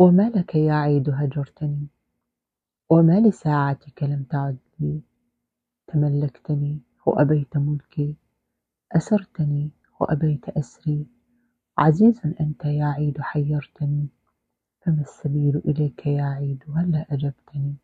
وما لك يا عيد هجرتني وما لساعتك لم تعد لي تملكتني وأبيت ملكي أسرتني وأبيت أسري. عزيز أنت يا عيد حيرتني فما السبيل إليك يا عيد هلا أجبتني؟